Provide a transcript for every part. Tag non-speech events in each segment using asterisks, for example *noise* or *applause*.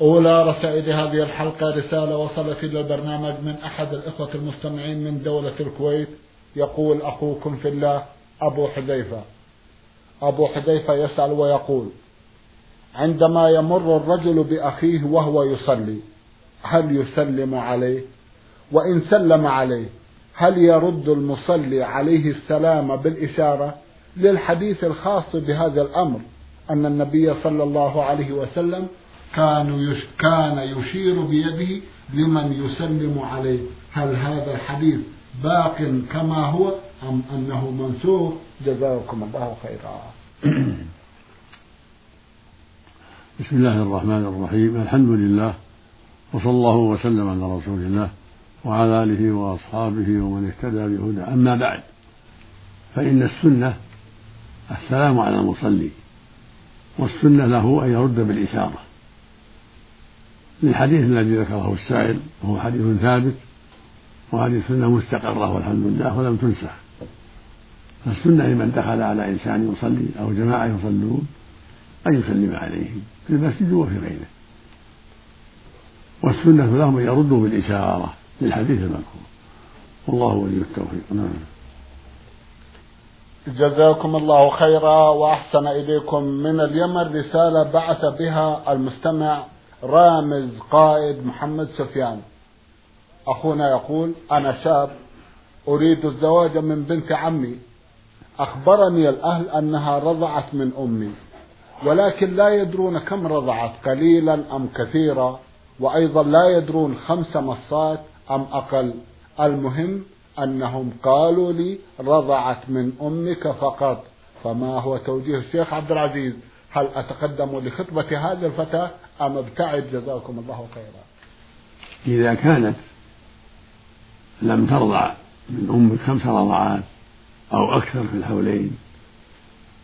أولى رسائل هذه الحلقة رسالة وصلت إلى البرنامج من أحد الإخوة المستمعين من دولة الكويت. يقول أخوكم في الله أبو حذيفة. أبو حذيفة يسأل ويقول عندما يمر الرجل بأخيه وهو يصلي هل يسلم عليه؟ وإن سلم عليه هل يرد المصلي عليه السلام بالإشارة؟ للحديث الخاص بهذا الأمر أن النبي صلى الله عليه وسلم كان كان يشير بيده لمن يسلم عليه. هل هذا الحديث باق كما هو أم أنه منسوخ جزاكم الله خيرا. *clears throat* بسم الله الرحمن الرحيم. الحمد لله وصلى الله وسلم على رسول الله وعلى آله وأصحابه ومن اهتدى بهدى. أما بعد فإن السنة السلام على المصلي والسنة له أن يرد بالإشارة. للحديث الذي ذكره السائل وهو حديث ثابت وهذه السنة مستقرة والحمد لله ولم تنسخ. فالسنة لمن دخل على إنسان يصلي أو جماعة يصلون أن يسلم عليهم في المسجد وفي غيره. والسنة لهم أن يردوا بالإشارة للحديث المذكور. والله ولي التوفيق. نعم. جزاكم الله خيرا وأحسن إليكم. من اليمن رسالة بعث بها المستمع رامز قائد محمد سفيان. أخونا يقول أنا شاب أريد الزواج من بنت عمي. أخبرني الأهل أنها رضعت من أمي ولكن لا يدرون كم رضعت قليلا أم كثيرا وأيضا لا يدرون خمس مصات أم أقل. المهم أنهم قالوا لي رضعت من أمك فقط. فما هو توجيه الشيخ عبد العزيز؟ هل أتقدم لخطبة هذه الفتاة أم أبتعد جزاكم الله خيرا؟ إذا كانت لم ترضع من أمك خمس رضعات أو أكثر في الحولين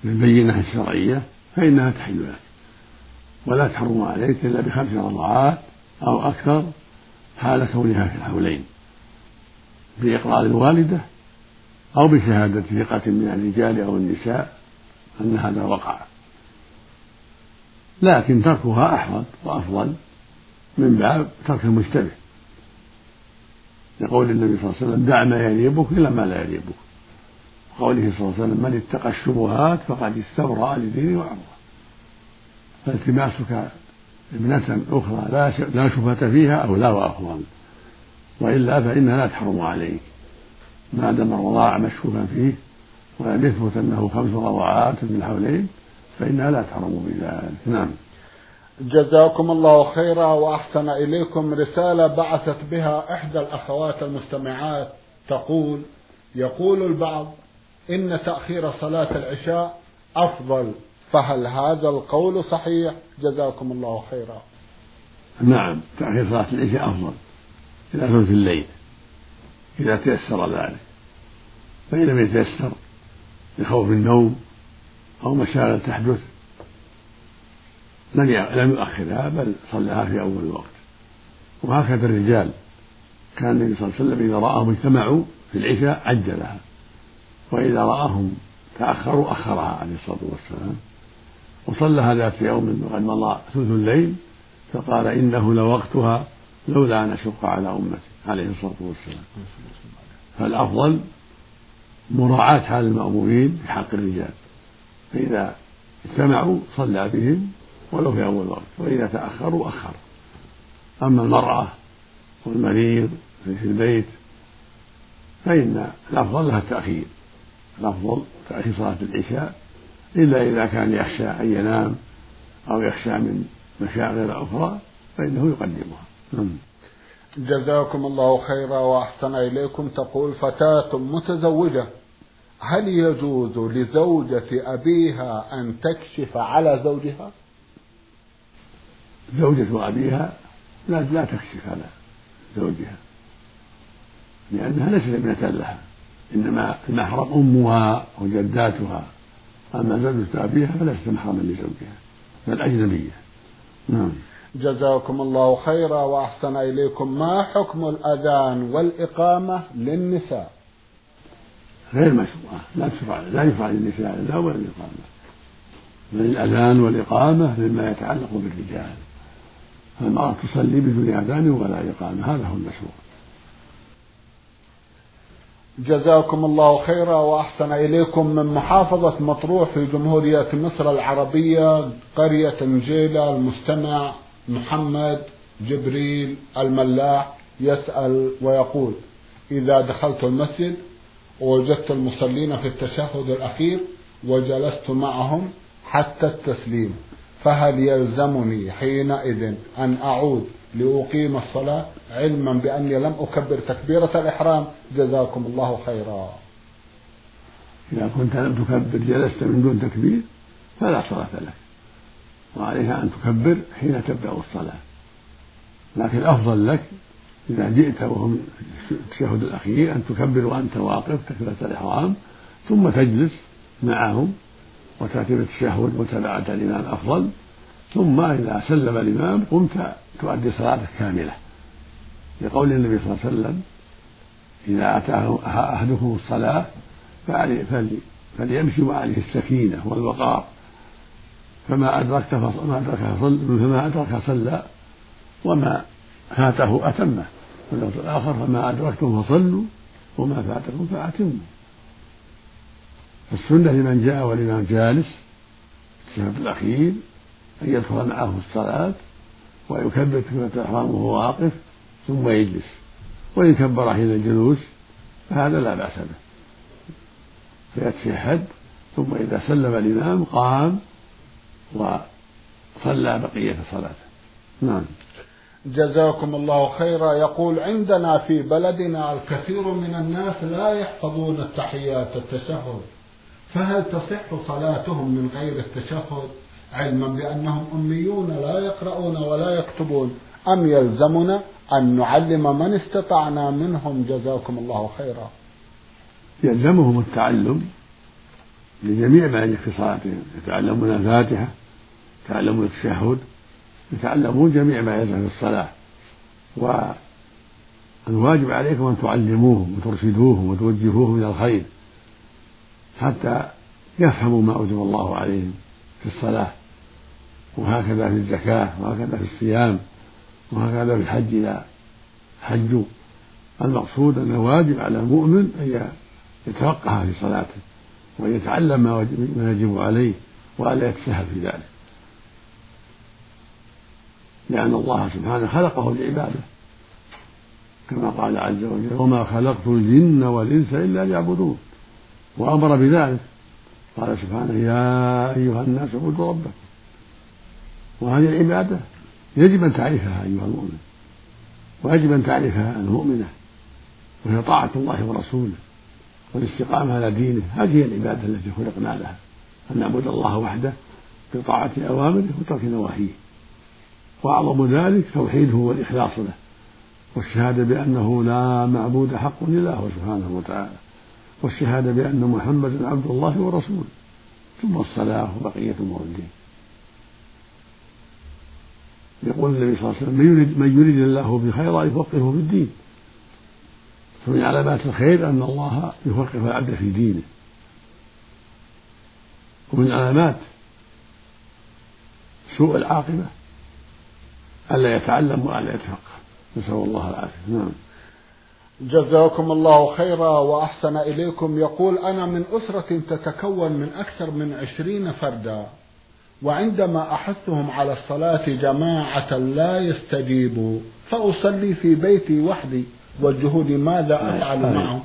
بالبينة الشرعية فإنها تحل لك. ولا تحرم عليك إلا بخمس رضعات أو أكثر حال كونها في الحولين. بإقرار الوالدة أو بشهادة ثقة من الرجال أو النساء أن هذا وقع. لكن تركها أحوط وأفضل من باب ترك المشتبه. لقول النبي صلى الله عليه وسلم دع ما يريبك إلى ما لا يريبك وقوله صلى الله عليه وسلم من اتقى الشبهات فقد استبرأ لدينه وعرضه. فالتماسك ابنة أخرى لا لا شبهة فيها أو لا وأفضل. وإلا فإنها لا تحرم عليك. ما دام الرضاع مشكوكا فيه ولم يثبت أنه خمس رضاعات من الحولين فإنها لا تحرم بذلك. نعم. جزاكم الله خيرا وأحسن إليكم رسالة بعثت بها إحدى الأخوات المستمعات تقول يقول البعض إن تأخير صلاة العشاء أفضل فهل هذا القول صحيح؟ جزاكم الله خيرا. نعم تأخير صلاة العشاء أفضل إلى ثلث الليل إذا تيسر ذلك. فإن لم يتيسر لخوف النوم أو مشاغل تحدث. لم لم يؤخرها بل صلىها في أول الوقت. وهكذا الرجال. كان النبي صلى الله عليه وسلم إذا رآهم اجتمعوا في العشاء عجلها. وإذا رآهم تأخروا أخرها عليه الصلاة والسلام. وصلىها ذات يوم وقد مضى ثلث الليل فقال إنه لوقتها لولا أن أشق على أمتي عليه الصلاة والسلام. فالأفضل مراعاة حال المأمورين في حق الرجال. فإذا اجتمعوا صلى بهم ولو في أول وقت وإذا تأخروا أخر. أما المرأة والمريض في البيت فإن الأفضل لها التأخير. الأفضل تأخير صلاة العشاء إلا إذا كان يخشى أن ينام أو يخشى من مشاغل أخرى فإنه يقدمها. نعم. جزاكم الله خيرا وأحسن إليكم. تقول فتاة متزوجة. هل يجوز لزوجة أبيها أن تكشف على زوجها؟ زوجة أبيها لا لا تكشف على زوجها لأنها ليست ابنة لها إنما المحرم أمها وجداتها. أما زوجة أبيها فليست محرما لزوجها بل أجنبية. نعم. جزاكم الله خيرا وأحسن إليكم. ما حكم الأذان والإقامة للنساء؟ غير مشروعة. لا تشرع لا يشرع للنساء الأذان ولا الإقامة بل الأذان والإقامة مما يتعلق بالرجال. فالمرأة تصلي بدون أذان ولا إقامة هذا هو المشروع. جزاكم الله خيرا وأحسن إليكم من محافظة مطروح في جمهورية مصر العربية قرية نجيلة المستمع محمد جبريل الملاح يسأل ويقول إذا دخلت المسجد ووجدت المصلين في التشهد الأخير وجلست معهم حتى التسليم فهل يلزمني حينئذ أن أعود لأقيم الصلاة علما بأني لم أكبر تكبيرة الإحرام؟ جزاكم الله خيرا. إذا كنت لم تكبر جلست من دون تكبير فلا صلاة لك وعليها أن تكبر حين تبدأ الصلاة لكن الأفضل لك إذا جئت وهم التشهد الأخير أن تكبر وأنت واقف تكبيرة الإحرام ثم تجلس معهم وترتيب التشهد متابعة الإمام أفضل ثم إذا سلم الإمام قمت تؤدي صلاتك كاملة. لقول النبي صلى الله عليه وسلم إذا أتاه أحدكم الصلاة فليمشي وعليه السكينة والوقار. فما أدركت فما أدرك صل فما صلى وما فاته أتمه. واللفظ الآخر فما أدركتم فصلوا وما فاتكم فأتموا. فالسنة لمن جاء والإمام جالس الشهر الأخير أن يدخل معه في الصلاة ويكبر تكبيرة الإحرام وهو واقف ثم يجلس. وإن كبر حين الجلوس فهذا لا بأس به. فيتشهد ثم إذا سلم الإمام قام وصلى بقية صلاته نعم. جزاكم الله خيرا. يقول عندنا في بلدنا الكثير من الناس لا يحفظون التحيات التشهد. فهل تصح صلاتهم من غير التشهد؟ علما بأنهم أميون لا يقرؤون ولا يكتبون. أم يلزمنا أن نعلم من استطعنا منهم؟ جزاكم الله خيرا. يلزمهم التعلم لجميع ما يجب في صلاتهم يتعلمون الفاتحة يتعلمون التشهد يتعلمون جميع ما يلزم في الصلاة. والواجب عليكم أن تعلموهم وترشدوهم وتوجهوهم إلى الخير حتى يفهموا ما أوجب الله عليهم في الصلاة. وهكذا في الزكاة وهكذا في الصيام وهكذا في الحج. إذا حجوا المقصود أن واجب على المؤمن أن يتفقه في صلاته وأن يتعلم ما يجب عليه وألا يتسهل في ذلك. لأن الله سبحانه خلقه لعباده كما قال عز وجل وما خلقت الجن والإنس إلا ليعبدون وأمر بذلك. قال سبحانه يا أيها الناس اعبدوا ربكم وهذه العبادة يجب أن تعرفها أيها المؤمن ويجب أن تعرفها المؤمنة وهي طاعة الله ورسوله والاستقامة على دينه. هذه هي العبادة التي خلقنا لها أن نعبد الله وحده بطاعة أوامره وترك نواهيه. وأعظم ذلك توحيده والإخلاص له والشهادة بأنه لا معبود حق إلا هو سبحانه وتعالى والشهادة بأن محمدا عبد الله ورسوله ثم الصلاة وبقية أمور الدين. يقول النبي صلى الله عليه وسلم من يريد, الله بخيرا يفقهه في الدين. فمن علامات الخير أن الله يفقه العبد في دينه. ومن علامات سوء العاقبة ألا يتعلم وألا يتفقه. نسأل الله العافية. نعم. جزاكم الله خيرا وأحسن إليكم. يقول أنا من أسرة تتكون من أكثر من عشرين فردا وعندما أحثهم على الصلاة جماعة لا يستجيبوا فأصلي في بيتي وحدي. والجهود ماذا أفعل معه؟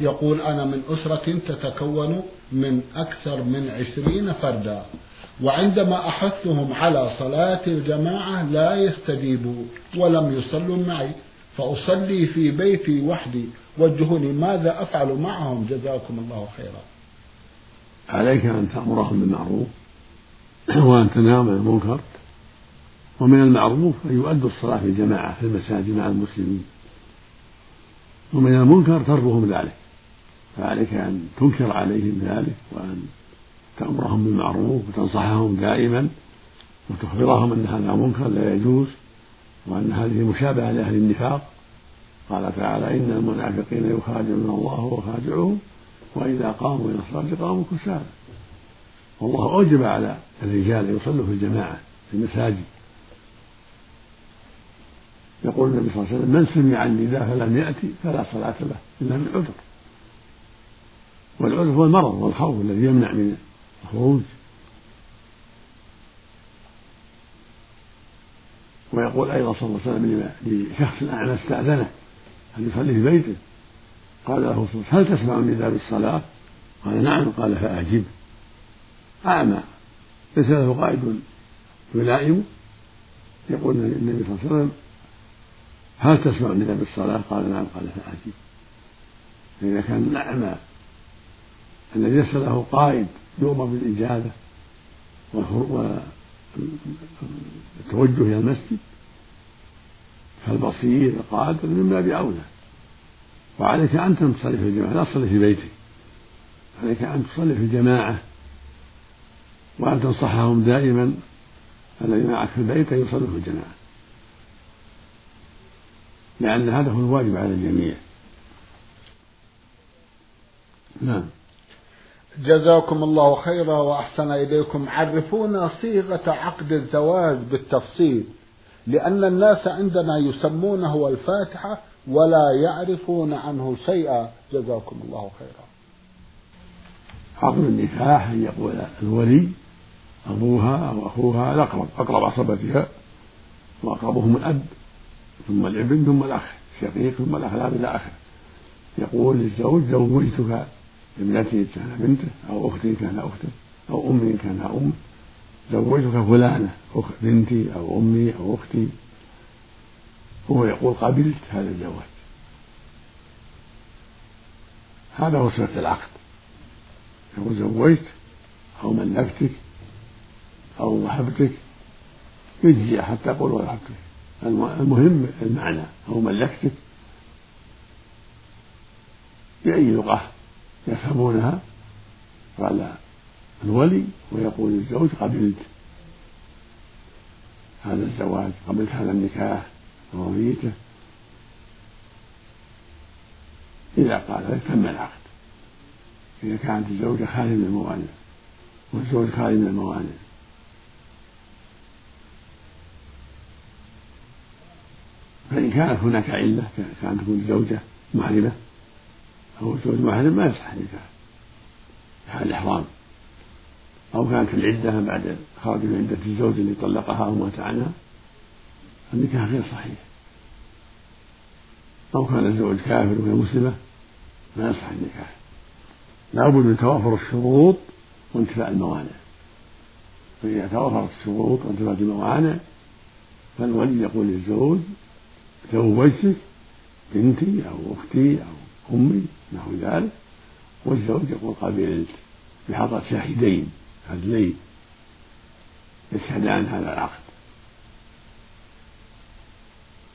يقول أنا من أسرة تتكون من أكثر من عشرين فردا وعندما أحثهم على صلاة الجماعة لا يستجيبوا ولم يصلوا معي فأصلي في بيتي وحدي وجهوني ماذا أفعل معهم؟ جزاكم الله خيرا. عليك أن تأمرهم بالمعروف *clears throat* وأن تنهى عن المنكر ومن المعروف أن يؤدوا الصلاة في جماعة في المساجد مع المسلمين. ومن المنكر تركهم ذلك. فعليك أن تنكر عليهم ذلك وأن تأمرهم بالمعروف وتنصحهم دائما وتخبرهم أن هذا منكر لا يجوز وأن هذه مشابهة لأهل النفاق. قال تعالى إن المنافقين يخادعون الله وخادعهم وإذا قاموا إلى الصلاة قاموا كسالى والله أوجب على الرجال أن يصلوا في الجماعة في المساجد. يقول النبي صلى الله عليه وسلم من سمع النداء فلم يأتي فلا صلاة له إلا من عذر. والعذر هو المرض والخوف الذي يمنع من الخروج. ويقول أيضا صلى الله عليه وسلم لشخص أعمى استأذنه أن يصلي في بيته قال له صلى هل تسمع النداء بالصلاة؟ قال نعم. قال فأجب. أعمى ليس له قائد يلائمه يقول النبي صلى الله عليه وسلم هل تسمع النداء بالصلاة؟ قال نعم قال فأجب فإذا كان الأعمى الذي ليس له قائد يؤمر بالإجابة والتوجه إلى المسجد فالبصير القادر من باب أولى. وعليك أن تصلي في الجماعة لا تصلي في بيتك. عليك أن تصلي في الجماعة وأن تنصحهم دائما الذين معك في البيت أن يصلوا في الجماعة. لأن هذا هو الواجب على الجميع. نعم. جزاكم الله خيرا وأحسن إليكم. عرفونا صيغة عقد الزواج بالتفصيل لأن الناس عندنا يسمونه الفاتحة ولا يعرفون عنه شيئا. جزاكم الله خيرا. عقد النكاح أن يقول الولي أبوها أو أخوها الأقرب أقرب عصبتها وأقربهم الأب. ثم الابن ثم الأخ الشقيق ثم الأخ لا إلى آخره يقول للزوج زوجتك ابنتي كان بنته أو أختي كان أخته أو أمي كان أم زوجتك فلانة بنتي أو أمي أو أختي. هو يقول قبلت هذا الزواج. هذا هو صفة العقد. يقول زوجت أو ملكتك أو وهبتك يجزي حتى يقول وهبتك المهم المعنى. أو ملكتك بأي لغة يفهمونها. قال الولي ويقول الزوج قبلت. هذا الزواج قبلت هذا النكاح ورضيته إذا قال ذلك تم العقد. إذا كانت الزوجة خالية من الموانع. والزوج خالي من الموانع. فإن كانت هناك علة كانت تكون الزوجة محرمة أو الزوج محرم ما يصح النكاح حال الإحرام. أو كانت العدة بعد خرج من عدة الزوج اللي طلقها أو مات عنها النكاح غير صحيح. أو كان الزوج كافر وهي مسلمة ما يصح النكاح لابد من توافر الشروط وانتفاء الموانع. فإذا توافرت الشروط وانتفاء الموانع فالولي يقول للزوج زوجتك بنتي أو أختي أو أمي نحو ذلك. والزوج يقول قبلت بحضرة شاهدين عدلين. يشهدان هذا العقد.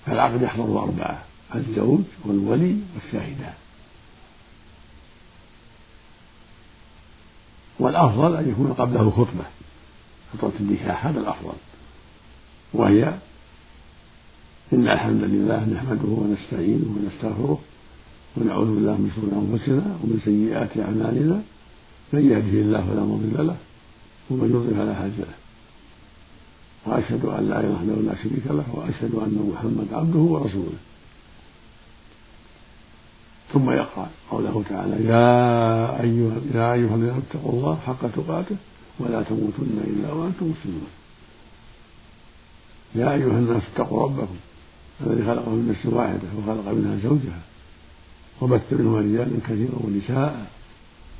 فالعقد يحضر أربعة الزوج والولي والشاهدان. والأفضل أن يكون قبله خطبة. خطبة النكاح هذا الأفضل. وهي إن الحمد لله نحمده ونستعينه ونستغفره ونعوذ بالله من شرور أنفسنا ومن سيئات أعمالنا. من يهده الله فلا مضل له ومن يضلل فلا هادي له. وأشهد أن لا إله إلا الله شريك له وأشهد أن محمد عبده ورسوله. ثم يقرأ قوله تعالى يا أيها يا أيها الذين اتقوا الله حق تقاته ولا تموتن إلا وأنتم مسلمون. يا أيها الناس اتقوا ربكم الذي خلق من نفس واحدة وخلق منها زوجها. وبث منهما رجالا كثيرا ونساء.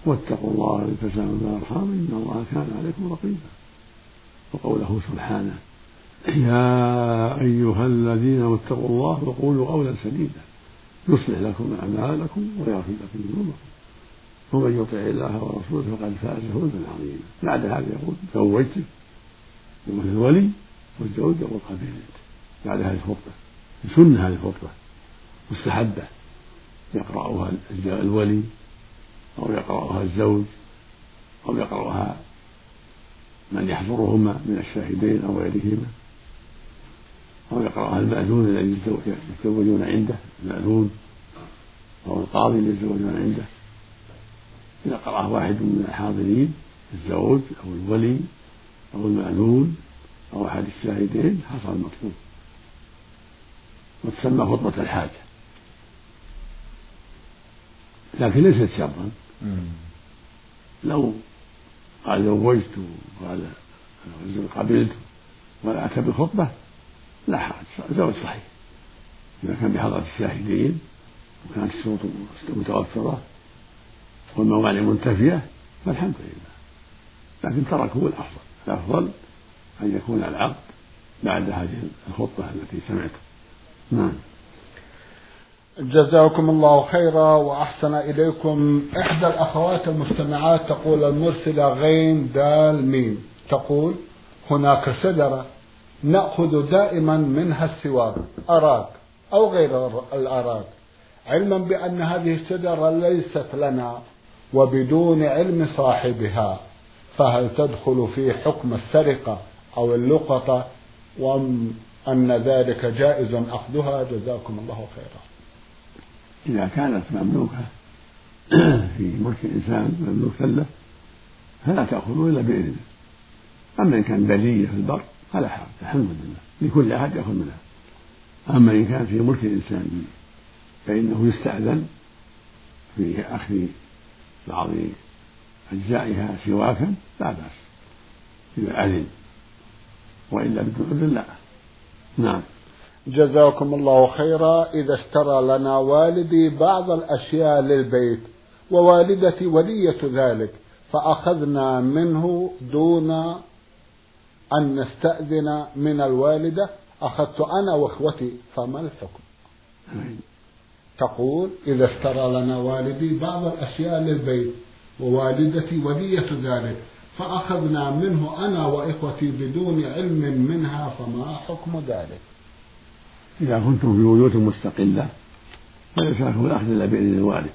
واتقوا الله الذي تساءلون الارحام إن الله كان عليكم رقيبا. وقوله سبحانه يا أيها الذين اتقوا الله وقولوا قولا سديدا. يصلح لكم أعمالكم ويغفر لكم ذنوبكم. ومن يطع الله ورسوله فقد فاز فوزا عظيما. بعد هذا يقول زوجتك يقول الولي والزوجة والقبيلة. بعد هذه الخطبة. سنة هذه الخطبة مستحبة. يقرأها الولي أو يقرأها الزوج أو يقرأها من يحضرهما من الشاهدين أو غيرهما أو يقرأها المأذون الذي يتزوجون عنده المأذون أو القاضي الذي يتزوجون عنده. إذا قرأه واحد من الحاضرين الزوج أو الولي أو المأذون أو أحد الشاهدين حصل المطلوب وتسمى خطبة الحاجة. لكن ليست شرطا لو قال زوجت وقال قبلت ولا أتى بخطبة لا حرج زوج صحيح. إذا كان بحضرة الشاهدين وكانت الشروط متوفرة والموانع منتفية فالحمد لله. لكن تركه الأفضل. الأفضل أن يكون العقد بعد هذه الخطبة التي سمعته نعم. جزاكم الله خيرا وأحسن إليكم. إحدى الأخوات المستمعات تقول المرسلة غين دال ميم. تقول هناك شجرة نأخذ دائما منها السواك أراك أو غير الأراك. علما بأن هذه الشجرة ليست لنا وبدون علم صاحبها فهل تدخل في حكم السرقة أو اللقطة؟ وأم أن ذلك جائز أخذها. جزاكم الله خيرا. إذا كانت مملوكة *clears throat* في ملك الإنسان مملوكة له فلا تأخذه إلا بإذنه. أما إن كان بلية في البر فلا حرج الحمد لله. لكل أحد يأخذ منها. أما إن كان في ملك الإنسان فإنه يستأذن في أخذ بعض أجزائها سواكا لا بأس إذا أذن. وإلا بدون أذن لا. نعم. جزاكم الله خيرا. إذا اشترى لنا والدي بعض الأشياء للبيت ووالدتي ولية ذلك فأخذنا منه دون أن نستأذن من الوالدة. أخذت أنا وإخوتي فما الحكم؟ تقول إذا اشترى لنا والدي بعض الأشياء للبيت ووالدتي ولية ذلك فأخذنا منه أنا وإخوتي بدون علم منها فما حكم ذلك. إذا كنتم في بيوت مستقلة فليس لكم الأخذ إلا بإذن الوالد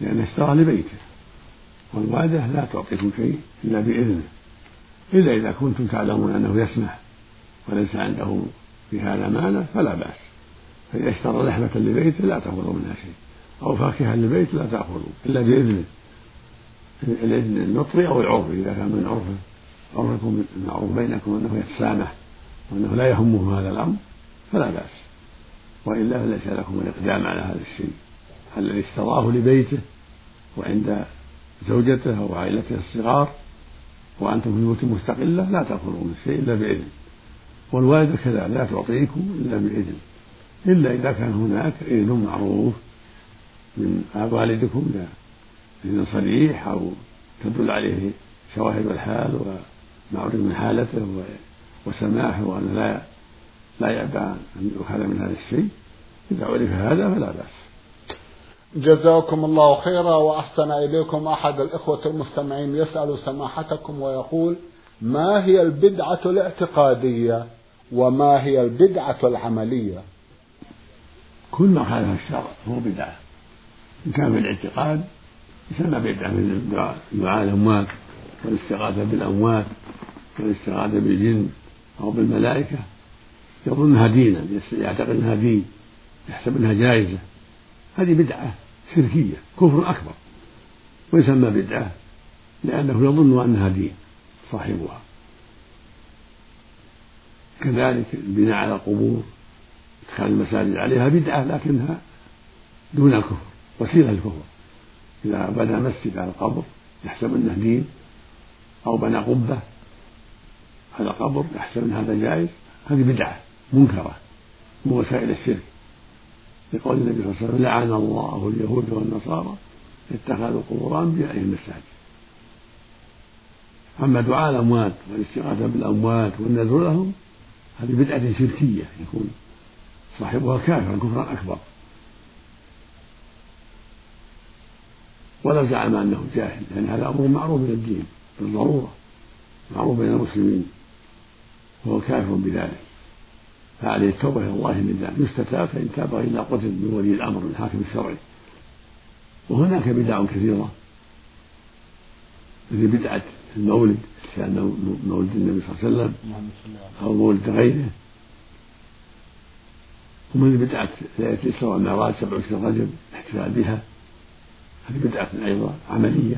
لأن اشترى لبيته والوالدة لا تعطيكم شيء إلا بإذنه. إلا إذا كنتم تعلمون أنه يسمح وليس عنده في هذا مانع فلا بأس. فإذا اشترى لحمة لبيته لا تأخذوا منها شيء أو فاكهة لبيت لا تأخذوا إلا بإذنه. الإذن النطري أو العرفي إذا كان من عرفه عرفكم المعروف بينكم أنه يتسامح وأنه لا يهمه هذا الأمر فلا بأس. وإلا فليس لكم الإقدام على هذا الشيء. الذي اشتراه لبيته وعند زوجته أو عائلته الصغار وأنتم في بيوت مستقلة لا تأخذوا من الشيء إلا بإذن. والوالدة كذلك لا تعطيكم إلا بإذن. إلا إذا كان هناك إذن معروف من والدكم إذن صريح أو تدل عليه شواهد الحال ومعروف من حالته وسماحه وأن لا لا يأبى أن يؤخذ من هذا الشيء. إذا عرف هذا فلا بأس. جزاكم الله خيرا وأحسن إليكم أحد الإخوة المستمعين يسأل سماحتكم ويقول ما هي البدعة الاعتقادية وما هي البدعة العملية? كل ما خالف الشرع هو بدعة. إن كان في الاعتقاد يسمى بدعة من دعاء الأموات والاستغاثة بالأموات والاستغاثة بالجن أو بالملائكة. يظنها دينا يعتقد أنها دين يحسب أنها جائزة. هذه بدعة شركية كفر أكبر ويسمى بدعة لأنه يظن أنها دين صاحبها. كذلك البناء على القبور إدخال المساجد عليها بدعة لكنها دون الكفر وسيله الكفر. إذا بنى مسجد على القبر يحسب أنه دين أو بنى قبه على قبر يحسب أن هذا جائز. هذه بدعة منكرة من وسائل الشرك. لقول النبي صلى الله عليه وسلم لعن الله اليهود والنصارى اتخذوا قبور انبيائهم مساجد أما دعاء الأموات والاستغاثة بالأموات والنذر لهم هذه بدعة شركية يكون صاحبها كافرا كفرا أكبر. ولا زعم أنه جاهل لأن هذا أمر معروف من الدين بالضروره معروف بين المسلمين وهو كافر بذلك. فعليه التوبة إلى الله من ذلك. يستتاب فإن تاب الا قتل من ولي الأمر من الحاكم الشرعي. وهناك بدع كثيرة مثل بدعة المولد كان مولد النبي صلى الله عليه وسلم أو مولد غيره. ومن بدعة ليلة الإسراء والمعراج 27 رجب الاحتفال بها. هذه بدعة أيضا عملية.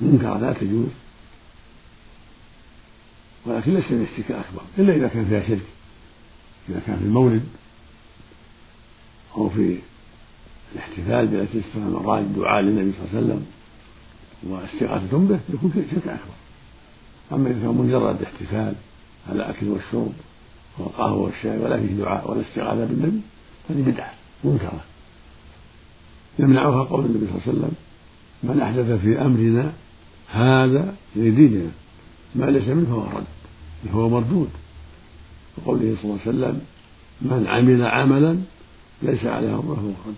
منكرة لا تجوز. ولكن ليس من الشرك الأكبر إلا إذا كان فيها شرك إذا كان في المولد أو في الاحتفال بليلة الإسراء والمعراج دعاء للنبي صلى الله عليه وسلم واستغاثة به يكون شرك أكبر. أما إذا كان مجرد احتفال على الأكل والشرب والقهوة والشاي ولا فيه دعاء ولا استغاثة بالنبي هذه بدعة منكرة. يمنعها قول النبي صلى الله عليه وسلم من أحدث في أمرنا هذا في ديننا ما ليس منه فهو رد فهو مردود. وقوله صلى الله عليه وسلم من عمل عملا ليس عليه أمره فهو رد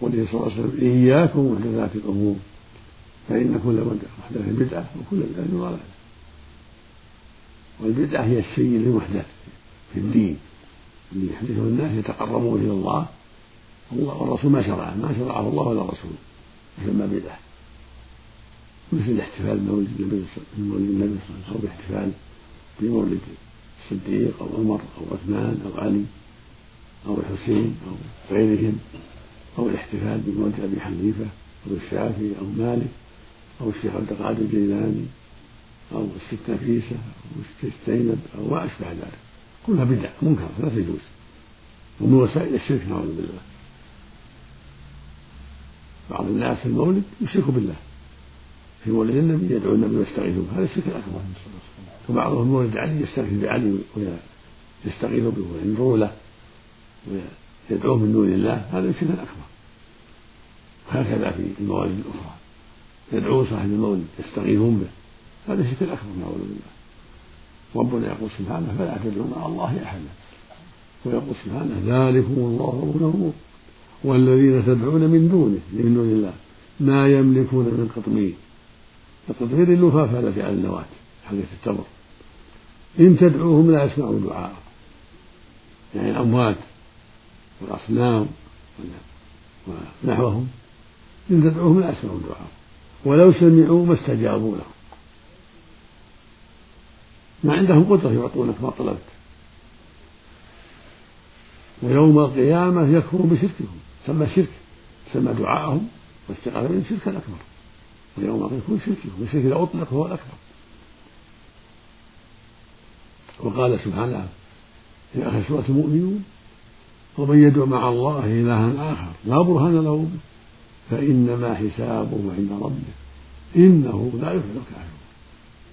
وقوله صلى الله عليه وسلم إياكم ومحدثات الأمور فإن كل محدث بدعة وكل بدعة ضلالة. والبدعة هي الشيء المحدث في الدين اللي يحدثه الناس يتقربون إلى الله الله والرسول ما شرعه ما شرعه الله ولا رسوله يسمى بدعة مثل الاحتفال بمولد النبي بمولد النبي صلى الله عليه وسلم أو الاحتفال بمولد الصديق أو عمر أو عثمان أو علي أو الحسين أو غيرهم أو الاحتفال بمولد أبي حنيفة أو الشافعي أو مالك أو الشيخ عبد القادر الجيلاني أو الست نفيسة أو الست زينب أو ما أشبه ذلك. كلها بدع منكر لا تجوز. ومن وسائل الشرك نعوذ بالله. بعض الناس في المولد يشرك بالله. في مولد النبي يدعو النبي ويستغيث به هذا الشرك الأكبر. وبعضهم مولد علي يستغيث بعلي ويستغيث به وينظر له ويدعوه من دون الله. هذا الشرك الأكبر. وهكذا في الموالد الأخرى. يدعو صاحب المولد يستغيثون به. هذا الشرك الأكبر نعوذ بالله. ربنا يقول سبحانه فلا تدعوا مع الله أحدا. ويقول سبحانه ذلكم الله ربنا والذين تدعون من دونه من دون الله ما يملكون من قطمير القطمير اللفافة التي على النواة حقة التمر إن تدعوهم لا يسمعوا دعاء يعني الأموات والأصنام ونحوهم إن تدعوهم لا يسمعوا دعاء ولو سمعوا ما استجابوا لهم. ما عندهم قدرة يعطونك ما طلبت. ويوم القيامة يكفر بشركهم. سمى شرك سمى دعاءهم واستغاثة بهم شركا أكبر. ويوم يكون شركهم والشرك إذا أطلق هو الأكبر. وقال سبحانه في آخر سورة المؤمنون ومن يدعو مع الله إلها آخر لا برهان له به فإنما حسابه عند ربه إنه لا يفلح الكافرون.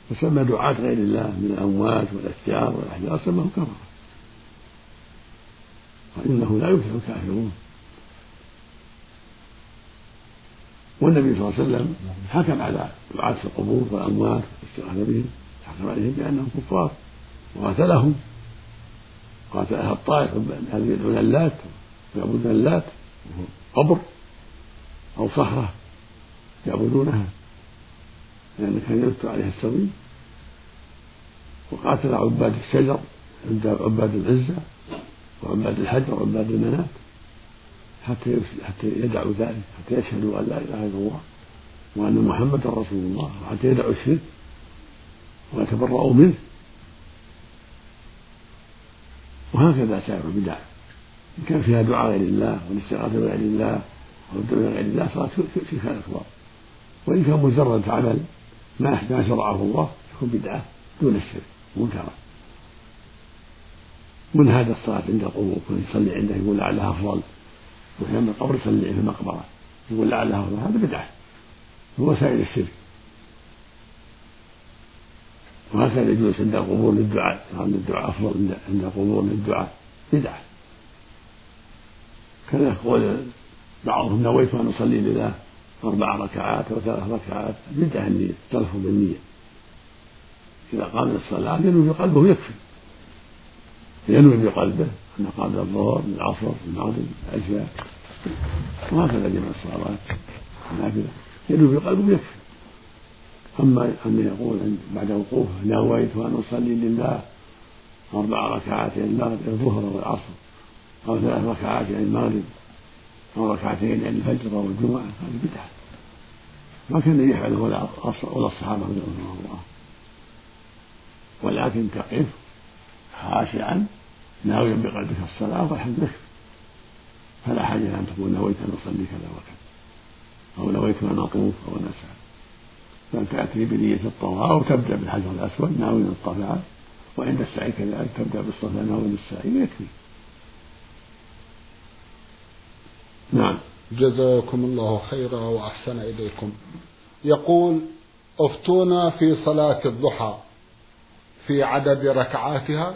فسمى دعاة غير الله من الأموات والأشجار والأحجار سماه كفرة وإنه لا يفلح الكافرون. والنبي صلى الله عليه وسلم حكم على دعاة القبور والأموات والاستغاثة بهم حكم عليهم بأنهم كفار. وقاتلهم. قاتل أهل الطائف الذين يدعون اللات ويعبدون اللات قبر أو صخرة يعبدونها لأن كان يلت عليها السوي وقاتل عباد الشجر عند عباد العزة وعباد الحجر وعباد المنات. حتى حتى يدعوا ذلك حتى يشهدوا أن لا إله إلا الله وأن محمدا رسول الله وحتى يدعوا الشرك ويتبرأوا منه. وهكذا سائر البدع. إن كان فيها دعاء غير الله والاستغاثة بغير الله أو الدعاء بغير الله صارت شرك أكبر وإن كان مجرد عمل ما ما شرعه الله يكون بدعة دون الشرك منكرا من هذا الصلاة عند القبور يصلي عنده يقول لعلها أفضل. وحين القبر يصلي في المقبرة. يقول لعلها هذا بدعة. من وسائل الشرك. وهكذا يجوز عند القبور للدعاء أن الدعاء أفضل عند القبور للدعاء بدعة. كذا يقول بعضهم نويت أن أصلي لله أربع ركعات أو ثلاث ركعات. بدعة النية تلفظ بالنية إذا قام الصلاة ينوي بقلبه يكفي ينوي بقلبه أن قام الظهر العصر المغرب العشاء. وهكذا جميع الصلوات. النافلة ينوي بقلبه يكفي أما أن يقول بعد وقوفه نويت أن أصلي لله أربع ركعات المغرب الظهر والعصر. أو ثلاث ركعات المغرب. أو ركعتين عند الفجر أو الجمعة. هذه بدعة. ما كان يفعله ولا الصحابة رضي الله عنهم. ولكن تقف خاشعا ناويا بقلبك الصلاة والحمد لله فلا حاجة أن تقول نويت أن أصلي كذا وكذا أو نويت أن أطوف أو أن أسعى. بل تأتي بنية الطواف أو تبدأ بالحجر الأسود ناويا الطواف وعند السعي كذلك تبدأ بالصفا ناويا السعي يكفي نعم. جزاكم الله خيرا وأحسن إليكم. يقول أفتونا في صلاة الضحى في عدد ركعاتها؟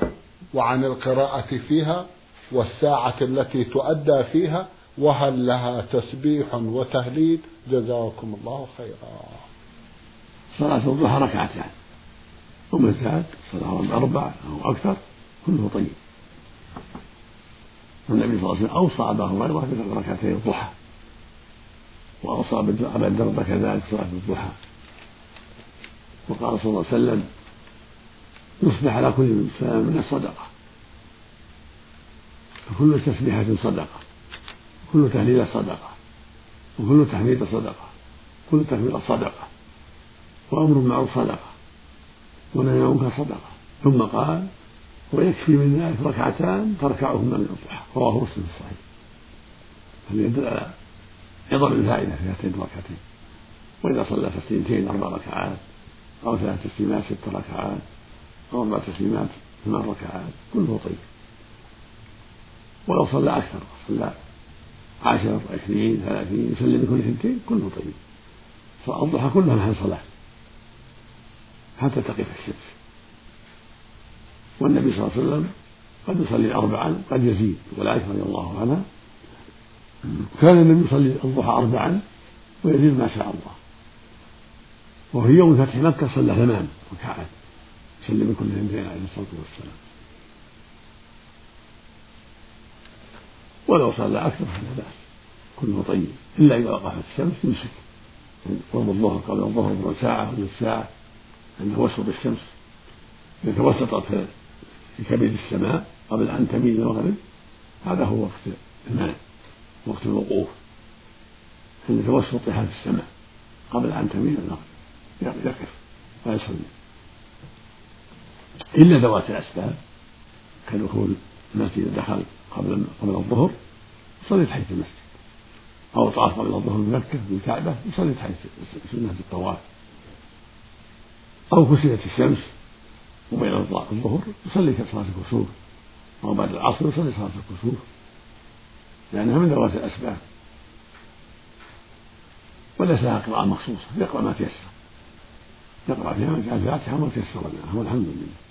وعن القراءة فيها والساعة التي تؤدى فيها وهل لها تسبيح وتهليل جزاكم الله خيرا. صلاة الضحى ركعتان ومن زاد صلاة أربع أو أكثر كله طيب. والنبي صلى الله عليه وسلم أوصى أبا هريرة بركعتي الضحى وأوصى أبا الدرداء كذلك صلاة الضحى. وقال صلى الله عليه وسلم يصبح على كل سلام من الصدقة فكل تسبيحة صدقة. كل تهليل صدقة. وكل تحميد صدقة. كل تكبيرة صدقة. وأمر معروف صدقة. ونهي عن صدقة. ثم قال ويكفي من ذلك ركعتان تركعهما من الضحى. رواه مسلم في الصحيح. هذا يدل على عظم الفائدة في هاتين الركعتين. وإذا صلى تسليمتين أربع ركعات أو ثلاث تسليمات ست ركعات أربع تسليمات ثمان ركعات كله طيب. ولو صلى أكثر صلى عشر عشرين ثلاثين يسلم بكل ثنتين كله طيب. فالضحى كلها محل صلاة. حتى تقف الشمس. والنبي صلى الله عليه وسلم قد يصلي أربعا قد يزيد يقول عائشة رضي الله عنها. كان النبي يصلي الضحى أربعا ويزيد ما شاء الله. وفي يوم فتح مكة صلى ثمان ركعات. يصلي بكل اثنتين عليه الصلاة والسلام. ولو صلى أكثر فلا بأس كله طيب إلا إذا وقفت الشمس يمسك. قرب الظهر قبل الظهر ربع ساعة أو ساعة عند توسط الشمس. إذا توسطت في كبد السماء قبل أن تميل المغرب هذا هو وقت المنع وقت الوقوف. عند توسطها في السماء قبل أن تميل المغرب يقف ويصلي. إلا ذوات الأسباب كدخول المسجد دخل قبل قبل الظهر يصلي تحية المسجد. أو طاف قبل الظهر بمكة بالكعبة يصلي تحية سنة الطواف. أو كسرت الشمس وبين الظهر يصلي صلاة الكسوف أو بعد العصر يصلي صلاة الكسوف لأنها من ذوات الأسباب. وليس لها قراءة مخصوصة يقرأ ما تيسر. يقرأ فيها الفاتحة وما تيسر لها والحمد لله.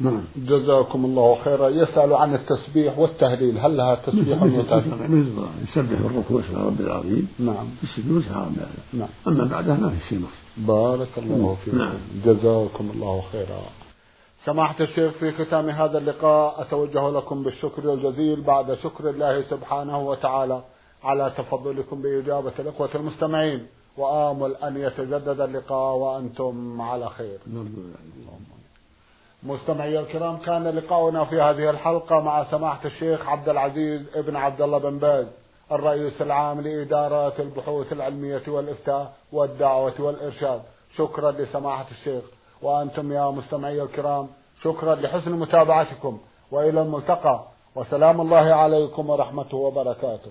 نعم. جزاكم الله خيرا. يسأل عن التسبيح والتهليل. هل لها تسبيح وتهليل؟ يسبح في الركوع سبحان ربي العظيم نعم. في السجود سبحان ربي نعم. أما بعدها ما في شيء بارك الله فيكم. نعم. جزاكم الله خيرا. سماحة الشيخ في ختام هذا اللقاء أتوجه لكم بالشكر الجزيل بعد شكر الله سبحانه وتعالى على تفضلكم بإجابة الإخوة المستمعين. وآمل أن يتجدد اللقاء وأنتم على خير. مستمعي الكرام كان لقاؤنا في هذه الحلقة مع سماحة الشيخ عبد العزيز ابن عبد الله بن باز الرئيس العام لإدارات البحوث العلمية والإفتاء والدعوة والإرشاد. شكرا لسماحة الشيخ. وأنتم يا مستمعي الكرام شكرا لحسن متابعتكم. وإلى الملتقى. وسلام الله عليكم ورحمته وبركاته.